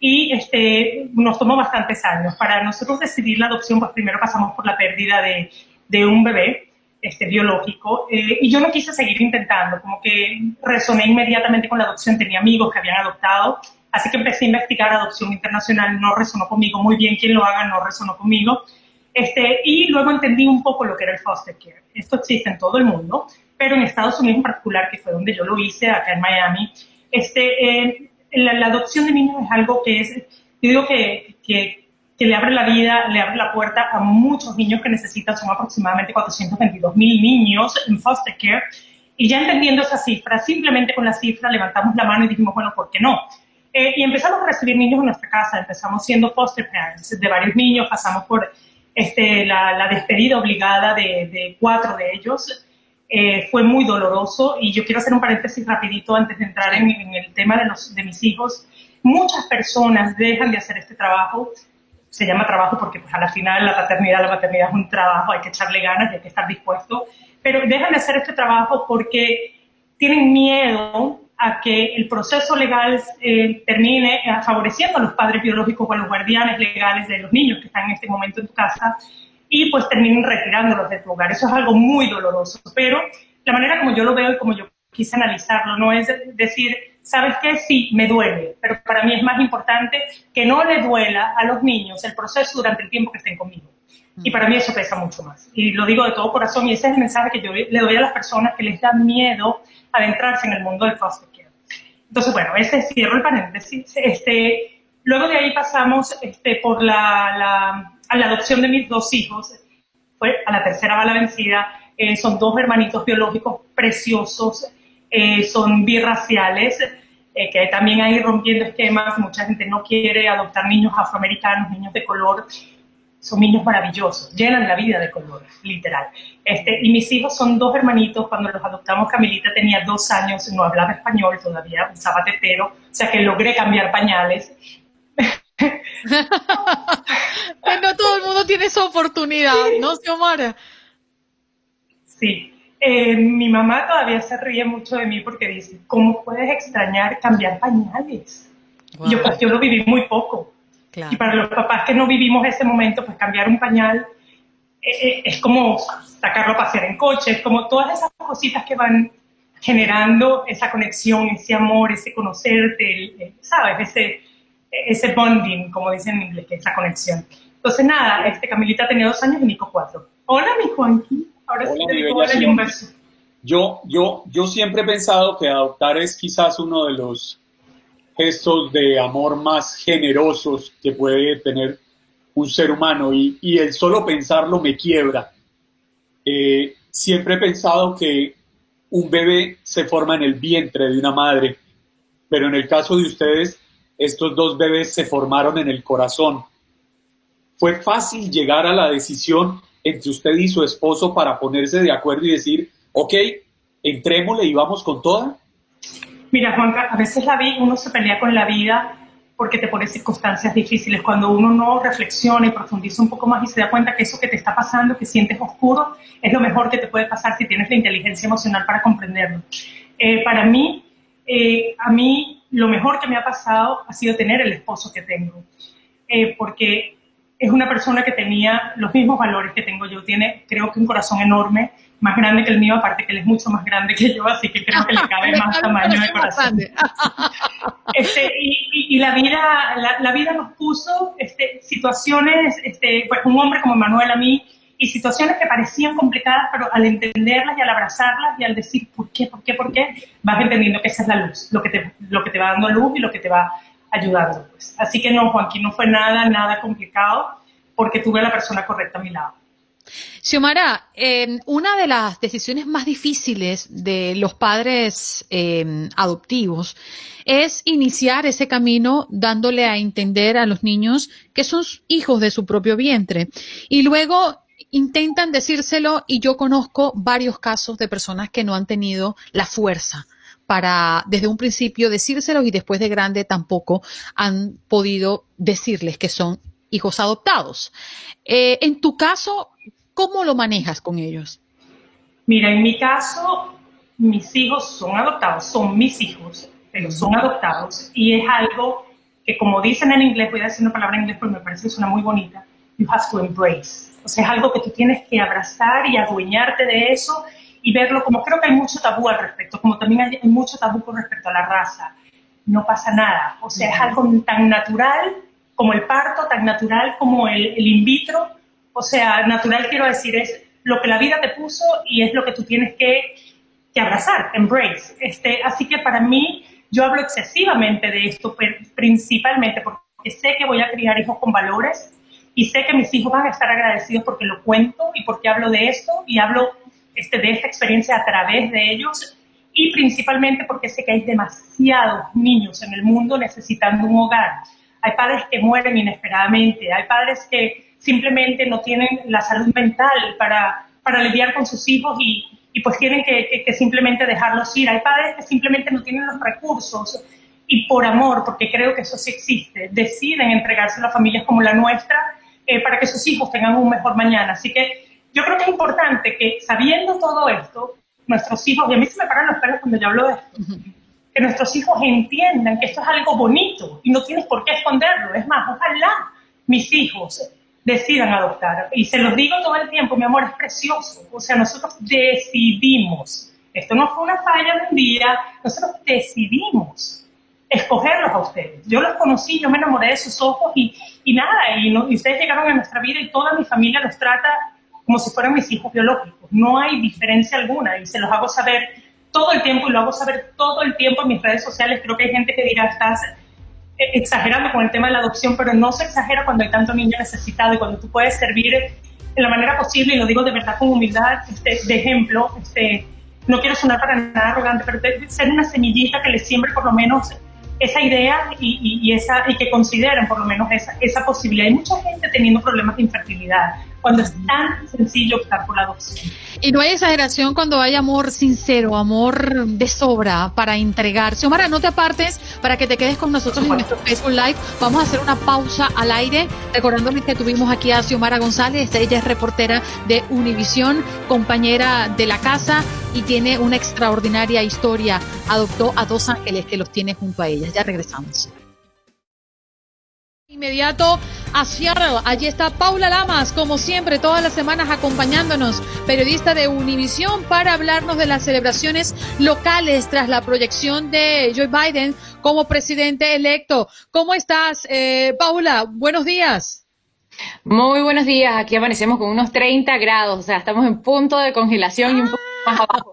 y este, nos tomó bastantes años. Para nosotros decidir la adopción, pues primero pasamos por la pérdida de, de un bebé este, biológico eh, y yo no quise seguir intentando, como que resoné inmediatamente con la adopción, tenía amigos que habían adoptado, así que empecé a investigar adopción internacional, no resonó conmigo, muy bien quien lo haga, no resonó conmigo. Este, y luego entendí un poco lo que era el foster care. Esto existe en todo el mundo, pero en Estados Unidos en particular, que fue donde yo lo hice, acá en Miami, este, eh, la, adopción de niños es algo que es, yo digo que, que, que, le abre la vida, le abre la puerta a muchos niños que necesitan, son aproximadamente 422 mil niños en foster care. Y ya entendiendo esa cifra, simplemente con la cifra levantamos la mano y dijimos, bueno, ¿por qué no? Eh, y empezamos a recibir niños en nuestra casa, empezamos siendo foster parents de varios niños, pasamos por este, la, la despedida obligada de, de cuatro de ellos, eh, fue muy doloroso. Y yo quiero hacer un paréntesis rapidito antes de entrar en, el tema de, los, de mis hijos. Muchas personas dejan de hacer este trabajo, se llama trabajo porque pues a la final la paternidad, la maternidad es un trabajo, hay que echarle ganas y hay que estar dispuesto, pero dejan de hacer este trabajo porque tienen miedo a que el proceso legal eh, termine eh, favoreciendo a los padres biológicos o a los guardianes legales de los niños que están en este momento en tu casa y pues terminen retirándolos de tu hogar. Eso es algo muy doloroso, pero la manera como yo lo veo y como yo quise analizarlo no es decir, ¿sabes qué? Sí, me duele, pero para mí es más importante que no le duela a los niños el proceso durante el tiempo que estén conmigo. Y para mí eso pesa mucho más. Y lo digo de todo corazón y ese es el mensaje que yo le doy a las personas que les da miedo adentrarse en el mundo del foster care. Entonces, bueno, ese cierro el paréntesis. Este, luego de ahí pasamos este, por la, la a la adopción de mis dos hijos, fue a la tercera bala vencida, eh, son dos hermanitos biológicos preciosos, eh, son birraciales, eh, que también hay rompiendo esquemas, mucha gente no quiere adoptar niños afroamericanos, niños de color, son niños maravillosos, llenan la vida de color, literal. Este, y mis hijos son dos hermanitos, cuando los adoptamos Camilita tenía dos años, no hablaba español, todavía usaba tetero, o sea que logré cambiar pañales. no todo el mundo tiene esa oportunidad, ¿no, Xiomara? Sí. Eh, mi mamá todavía se ríe mucho de mí porque dice, ¿cómo puedes extrañar cambiar pañales? Yo, pues, yo lo viví muy poco. Y para los papás que no vivimos ese momento, pues cambiar un pañal eh, eh, es como sacarlo a pasear en coche, es como todas esas cositas que van generando esa conexión, ese amor, ese conocerte, ¿sabes? Ese, ese bonding, como dicen en inglés, que es la conexión. Entonces, nada, este, Camilita tenía dos años y Nico cuatro. Hola, mi Juanqui. Ahora sí te digo hola y un beso. Yo, yo, yo siempre he pensado que adoptar es quizás uno de los gestos de amor más generosos que puede tener un ser humano y, y el solo pensarlo me quiebra. Eh, siempre he pensado que un bebé se forma en el vientre de una madre, pero en el caso de ustedes estos dos bebés se formaron en el corazón. ¿Fue fácil llegar a la decisión entre usted y su esposo para ponerse de acuerdo y decir, ok, entrémosle y vamos con toda? Mira, Juanca, a veces la vida, uno se pelea con la vida porque te pone circunstancias difíciles. Cuando uno no reflexiona y profundiza un poco más y se da cuenta que eso que te está pasando, que sientes oscuro, es lo mejor que te puede pasar si tienes la inteligencia emocional para comprenderlo. Eh, para mí, eh, a mí lo mejor que me ha pasado ha sido tener el esposo que tengo, eh, porque es una persona que tenía los mismos valores que tengo yo, tiene creo que un corazón enorme, más grande que el mío, aparte que él es mucho más grande que yo, así que creo que le cabe más tamaño de corazón. Este, y, la vida, la, vida nos puso este, situaciones, este, pues un hombre como Manuel a mí, y situaciones que parecían complicadas, pero al entenderlas y al abrazarlas y al decir por qué, por qué, por qué, vas entendiendo que esa es la luz, lo que te, lo que te va dando luz y lo que te va ayudando. Pues. Así que no, Joaquín, no fue nada, nada complicado, porque tuve a la persona correcta a mi lado. Xiomara, una de las decisiones más difíciles de los padres em, adoptivos es iniciar ese camino dándole a entender a los niños que son hijos de su propio vientre. Y luego intentan decírselo y yo conozco varios casos de personas que no han tenido la fuerza para desde un principio decírselos y después de grande tampoco han podido decirles que son hijos adoptados. Eh, en tu caso, ¿Cómo lo manejas con ellos? Mira, en mi caso, mis hijos son adoptados, son mis hijos, pero son adoptados y es algo que como dicen en inglés, voy a decir una palabra en inglés porque me parece que suena muy bonita, you have to embrace. O sea, es algo que tú tienes que abrazar y adueñarte de eso y verlo como creo que hay mucho tabú al respecto, como también hay, mucho tabú con respecto a la raza. No pasa nada. O sea, es algo tan natural como el parto, tan natural como el, el in vitro, o sea, natural quiero decir, es lo que la vida te puso y es lo que tú tienes que, abrazar, embrace. Este, así que para mí, yo hablo excesivamente de esto, principalmente porque sé que voy a criar hijos con valores y sé que mis hijos van a estar agradecidos porque lo cuento y porque hablo de esto y hablo este, de esta experiencia a través de ellos y principalmente porque sé que hay demasiados niños en el mundo necesitando un hogar. Hay padres que mueren inesperadamente, hay padres que simplemente no tienen la salud mental para, para lidiar con sus hijos y, y pues tienen que, que, simplemente dejarlos ir. Hay padres que simplemente no tienen los recursos y por amor, porque creo que eso sí existe, deciden entregarse a las familias como la nuestra eh, para que sus hijos tengan un mejor mañana. Así que yo creo que es importante que sabiendo todo esto, nuestros hijos, y a mí se me paran los pelos cuando yo hablo de esto, que nuestros hijos entiendan que esto es algo bonito y no tienes por qué esconderlo. Es más, ojalá mis hijos decidan adoptar. Y se los digo todo el tiempo, mi amor, es precioso. O sea, nosotros decidimos. Esto no fue una falla de un día, nosotros decidimos escogerlos a ustedes. Yo los conocí, yo me enamoré de sus ojos y, y nada, y, y ustedes llegaron a nuestra vida y toda mi familia los trata como si fueran mis hijos biológicos. No hay diferencia alguna y se los hago saber todo el tiempo y lo hago saber todo el tiempo en mis redes sociales. Creo que hay gente que dirá, estás exagerando con el tema de la adopción, pero no se exagera cuando hay tanto niño necesitado y cuando tú puedes servir de la manera posible, y lo digo de verdad con humildad, este, de ejemplo, este, no quiero sonar para nada arrogante, pero ser una semillita que le siembre por lo menos esa idea y, y, esa, y que consideren por lo menos esa, esa posibilidad. Hay mucha gente teniendo problemas de infertilidad cuando es tan sencillo optar por la adopción. Y no hay exageración cuando hay amor sincero, amor de sobra para entregar. Xiomara, no te apartes para que te quedes con nosotros en nuestro Facebook Live. Vamos a hacer una pausa al aire, recordándoles que tuvimos aquí a Xiomara González. Ella es reportera de Univisión, compañera de la casa y tiene una extraordinaria historia. Adoptó a dos ángeles que los tiene junto a ella. Ya regresamos. Inmediato a Seattle. Allí está Paula Lamas, como siempre, todas las semanas acompañándonos, periodista de Univisión, para hablarnos de las celebraciones locales tras la proyección de Joe Biden como presidente electo. ¿Cómo estás, eh, Paula? Buenos días. Muy buenos días. Aquí amanecemos con unos 30 grados, o sea, estamos en punto de congelación y un poco más abajo.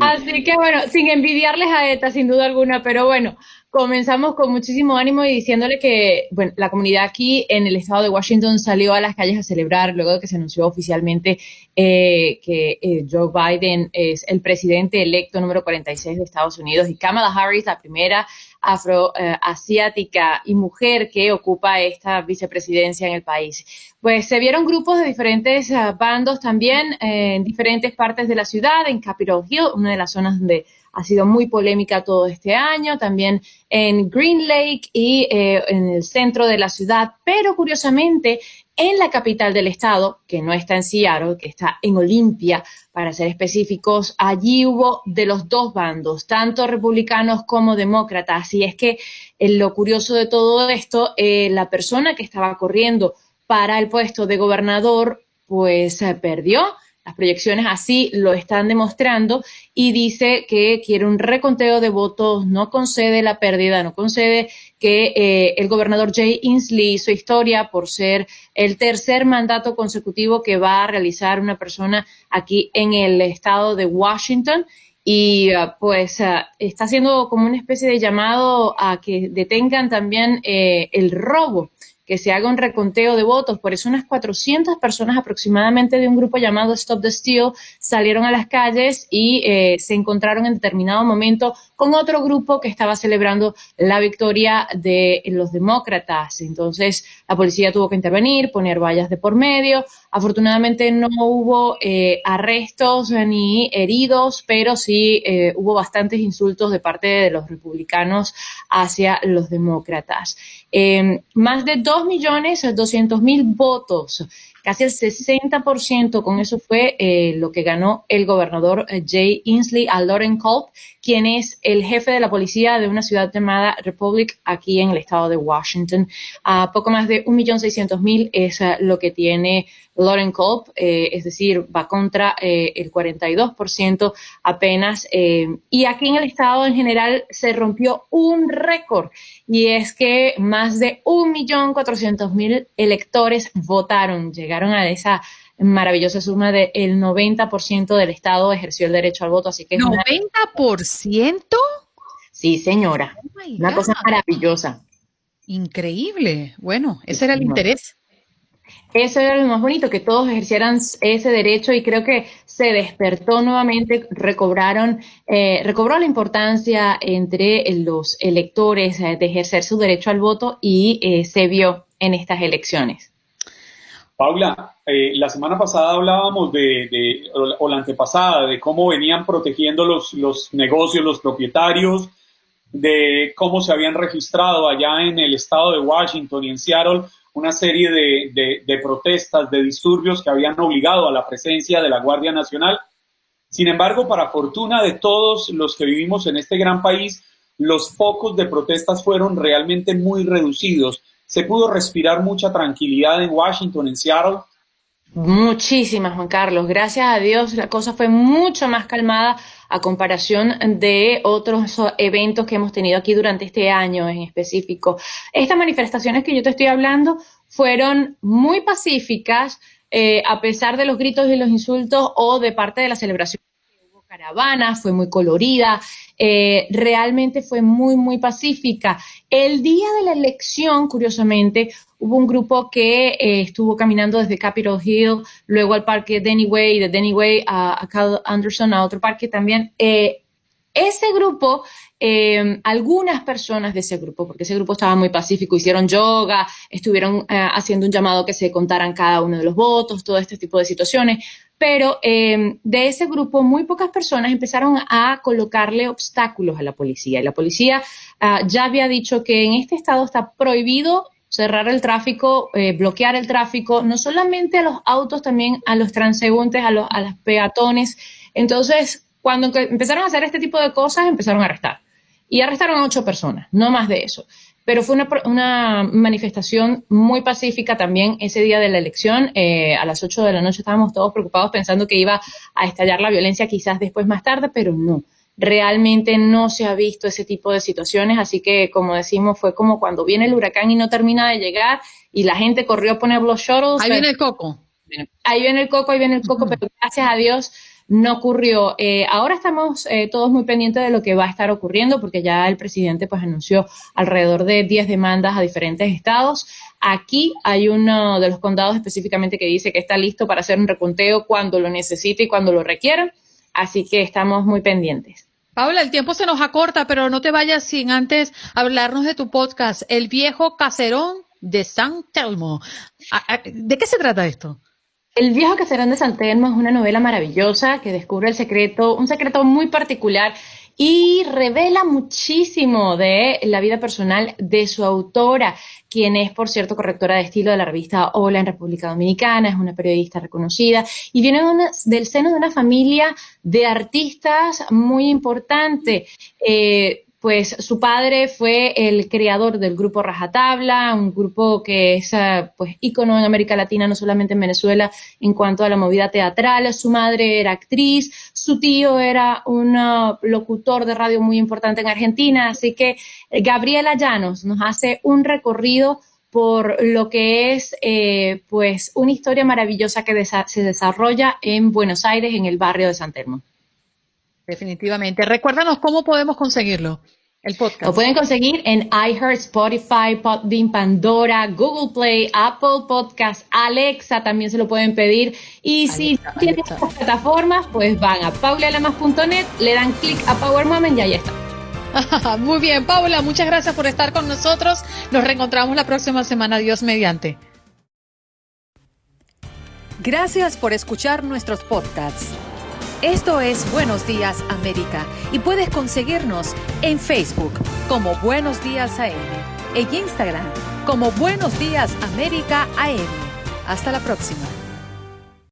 Así que bueno, sin envidiarles a ETA, sin duda alguna, pero bueno, comenzamos con muchísimo ánimo y diciéndole que bueno, la comunidad aquí en el estado de Washington salió a las calles a celebrar luego de que se anunció oficialmente eh, que eh, Joe Biden es el presidente electo número 46 de Estados Unidos y Kamala Harris, la primera afroasiática y mujer que ocupa esta vicepresidencia en el país. Pues se vieron grupos de diferentes bandos también en diferentes partes de la ciudad, en Capitol Hill, una de las zonas donde ha sido muy polémica todo este año, también en Green Lake y eh, en el centro de la ciudad, pero curiosamente en la capital del estado, que no está en Seattle, que está en Olimpia, para ser específicos, allí hubo de los dos bandos, tanto republicanos como demócratas. Y es que eh, lo curioso de todo esto, eh, la persona que estaba corriendo para el puesto de gobernador, pues perdió las proyecciones así lo están demostrando y dice que quiere un reconteo de votos, no concede la pérdida, no concede que eh, el gobernador Jay Inslee hizo historia por ser el tercer mandato consecutivo que va a realizar una persona aquí en el estado de Washington. Y ah, pues ah, está haciendo como una especie de llamado a que detengan también eh, el robo que se haga un reconteo de votos. Por eso unas 400 personas aproximadamente de un grupo llamado Stop the Steal salieron a las calles y eh, se encontraron en determinado momento con otro grupo que estaba celebrando la victoria de los demócratas. Entonces la policía tuvo que intervenir, poner vallas de por medio. Afortunadamente no hubo eh, arrestos ni heridos, pero sí eh, hubo bastantes insultos de parte de los republicanos hacia los demócratas. más de 2.200.000 votos casi el 60%, con eso fue eh, lo que ganó el gobernador Jay Inslee a Lauren Culp, quien es el jefe de la policía de una ciudad llamada Republic aquí en el estado de Washington. A poco más de 1.600.000 es eh, lo que tiene Lauren Culp, es decir, va contra el 42% apenas. y aquí en el estado en general se rompió un récord y es que más de 1.400.000 electores votaron, llegaron a esa maravillosa suma del el 90% del Estado ejerció el derecho al voto, así que... ¿90%? Sí, señora. Oh una cosa maravillosa. Increíble. Bueno, ese era el interés. Eso era lo más bonito, que todos ejercieran ese derecho y creo que se despertó nuevamente, recobraron, eh, recobró la importancia entre los electores eh, de ejercer su derecho al voto y eh, se vio en estas elecciones. Paula, la semana pasada hablábamos de, o la antepasada, de cómo venían protegiendo los, los negocios, los propietarios, de cómo se habían registrado allá en el estado de Washington y en Seattle una serie de, protestas, de disturbios que habían obligado a la presencia de la Guardia Nacional. Sin embargo, para fortuna de todos los que vivimos en este gran país, los focos de protestas fueron realmente muy reducidos. Se pudo respirar mucha tranquilidad en Washington, en Seattle, Muchísimas, Juan Carlos. Gracias a Dios la cosa fue mucho más calmada a comparación de otros eventos que hemos tenido aquí durante este año en específico. Estas manifestaciones que yo te estoy hablando fueron muy pacíficas, eh, a pesar de los gritos y los insultos o de parte de la celebración caravana, fue muy colorida, eh, realmente fue muy, muy pacífica. El día de la elección, curiosamente, hubo un grupo que eh, estuvo caminando desde Capitol Hill, luego al parque Denny Way, de Denny Way a, Cal Anderson, a otro parque también. Eh, ese grupo, eh, algunas personas de ese grupo, porque ese grupo estaba muy pacífico, hicieron yoga, estuvieron haciendo un llamado que se contaran cada uno de los votos, todo este tipo de situaciones, pero eh, de ese grupo muy pocas personas empezaron a colocarle obstáculos a la policía. Y la policía ah, ya había dicho que en este estado está prohibido cerrar el tráfico, bloquear el tráfico, no solamente a los autos, también a los transeúntes, a los, a los peatones. Entonces, cuando empezaron a hacer este tipo de cosas, empezaron a arrestar. Y arrestaron a ocho personas, no más de eso. Pero fue una, manifestación muy pacífica también ese día de la elección. Eh, a las ocho de la noche estábamos todos preocupados pensando que iba a estallar la violencia quizás después más tarde, pero no. Realmente no se ha visto ese tipo de situaciones, así que como decimos, fue como cuando viene el huracán y no termina de llegar y la gente corrió a poner los shuttles. Ahí viene el coco. Ahí viene el coco, ahí viene el coco, pero gracias a Dios no ocurrió. Eh, ahora estamos eh, todos muy pendientes de lo que va a estar ocurriendo porque ya el presidente pues anunció alrededor de 10 demandas a diferentes estados. Aquí hay uno de los condados específicamente que dice que está listo para hacer un reconteo cuando lo necesite y cuando lo requiera. Así que estamos muy pendientes. Paula, el tiempo se nos acorta, pero no te vayas sin antes hablarnos de tu podcast, El viejo caserón de San Telmo. ¿De qué se trata esto? El viejo caserón de San es una novela maravillosa que descubre el secreto, un secreto muy particular y revela muchísimo de la vida personal de su autora, quien es, por cierto, correctora de estilo de la revista Hola en República Dominicana, es una periodista reconocida y viene del seno de una familia de artistas muy importante. Eh, pues su padre fue el creador del grupo Rajatabla, un grupo que es ah, pues ícono en América Latina, no solamente en Venezuela, en cuanto a la movida teatral. Su madre era actriz, su tío era un ah, locutor de radio muy importante en Argentina, así que eh, Gabriela Llanos nos hace un recorrido por lo que es eh, pues una historia maravillosa que se desarrolla en Buenos Aires, en el barrio de San Telmo. Definitivamente. Recuérdanos cómo podemos conseguirlo. El podcast. Lo pueden conseguir en iHeart, Spotify, Podbean, Pandora, Google Play, Apple Podcast, Alexa también se lo pueden pedir. Y si no tienen estas plataformas, pues van a paulalamas.net, le dan clic a Power Moment y ahí está. Muy bien, Paula, muchas gracias por estar con nosotros. Nos reencontramos la próxima semana, Dios mediante. Gracias por escuchar nuestros podcasts. Esto es Buenos Días América y puedes conseguirnos en Facebook como Buenos Días AM, en Instagram como Buenos Días América AM. Hasta la próxima.